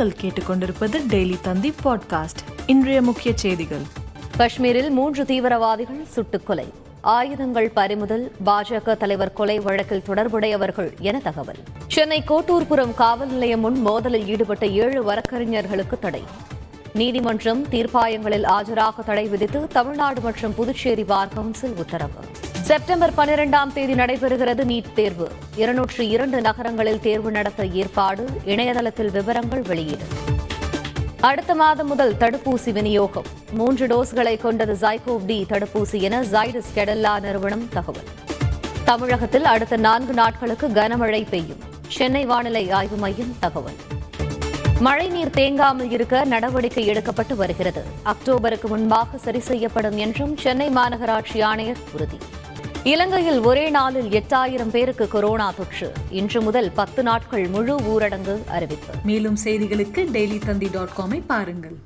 நீங்கள் கேட்டுக்கொண்டிருப்பது டெய்லி தந்தி பாட்காஸ்ட். இன்றைய முக்கிய செய்திகள். காஷ்மீரில் மூன்று தீவிரவாதிகள் சுட்டுக்கொலை. ஆயுதங்கள் பறிமுதல் பாஜக தலைவர் கொலை வழக்கில் தொடர்புடையவர்கள் என தகவல். சென்னை கோட்டூர்புரம் காவல் நிலையம் முன் மோதலில் ஈடுபட்ட ஏழு வழக்கறிஞர்களுக்கு தடை. நீதிமன்றம் தீர்ப்பாயங்களில் ஆஜராக தடை விதித்து தமிழ்நாடு மற்றும் புதுச்சேரி பார் கவுன்சில் உத்தரவு. செப்டம்பர் பனிரெண்டாம் தேதி நடைபெறுகிறது நீட் தேர்வு. இருநூற்று இரண்டு நகரங்களில் தேர்வு நடத்த ஏற்பாடு இணையதளத்தில் விவரங்கள் வெளியீடு. அடுத்த மாதம் முதல் தடுப்பூசி விநியோகம். மூன்று டோஸ்களை கொண்டது ஜைகோவ் டி தடுப்பூசி என ஜைடஸ் கெடல்லா நிறுவனம் தகவல். தமிழகத்தில் அடுத்த நான்கு நாட்களுக்கு கனமழை பெய்யும். சென்னை வானிலை ஆய்வு மையம் தகவல். மழைநீர் தேங்காமல் இருக்க நடவடிக்கை எடுக்கப்பட்டு வருகிறது. அக்டோபருக்கு முன்பாக சரி செய்யப்படும் என்றும் சென்னை மாநகராட்சி ஆணையர் உறுதி. இலங்கையில் ஒரே நாளில் எட்டாயிரம் பேருக்கு கொரோனா தொற்று. இன்று முதல் பத்து நாட்கள் முழு ஊரடங்கு அறிவிப்பு. மேலும் செய்திகளுக்கு டெய்லி தந்தி டாட் காமை பாருங்கள்.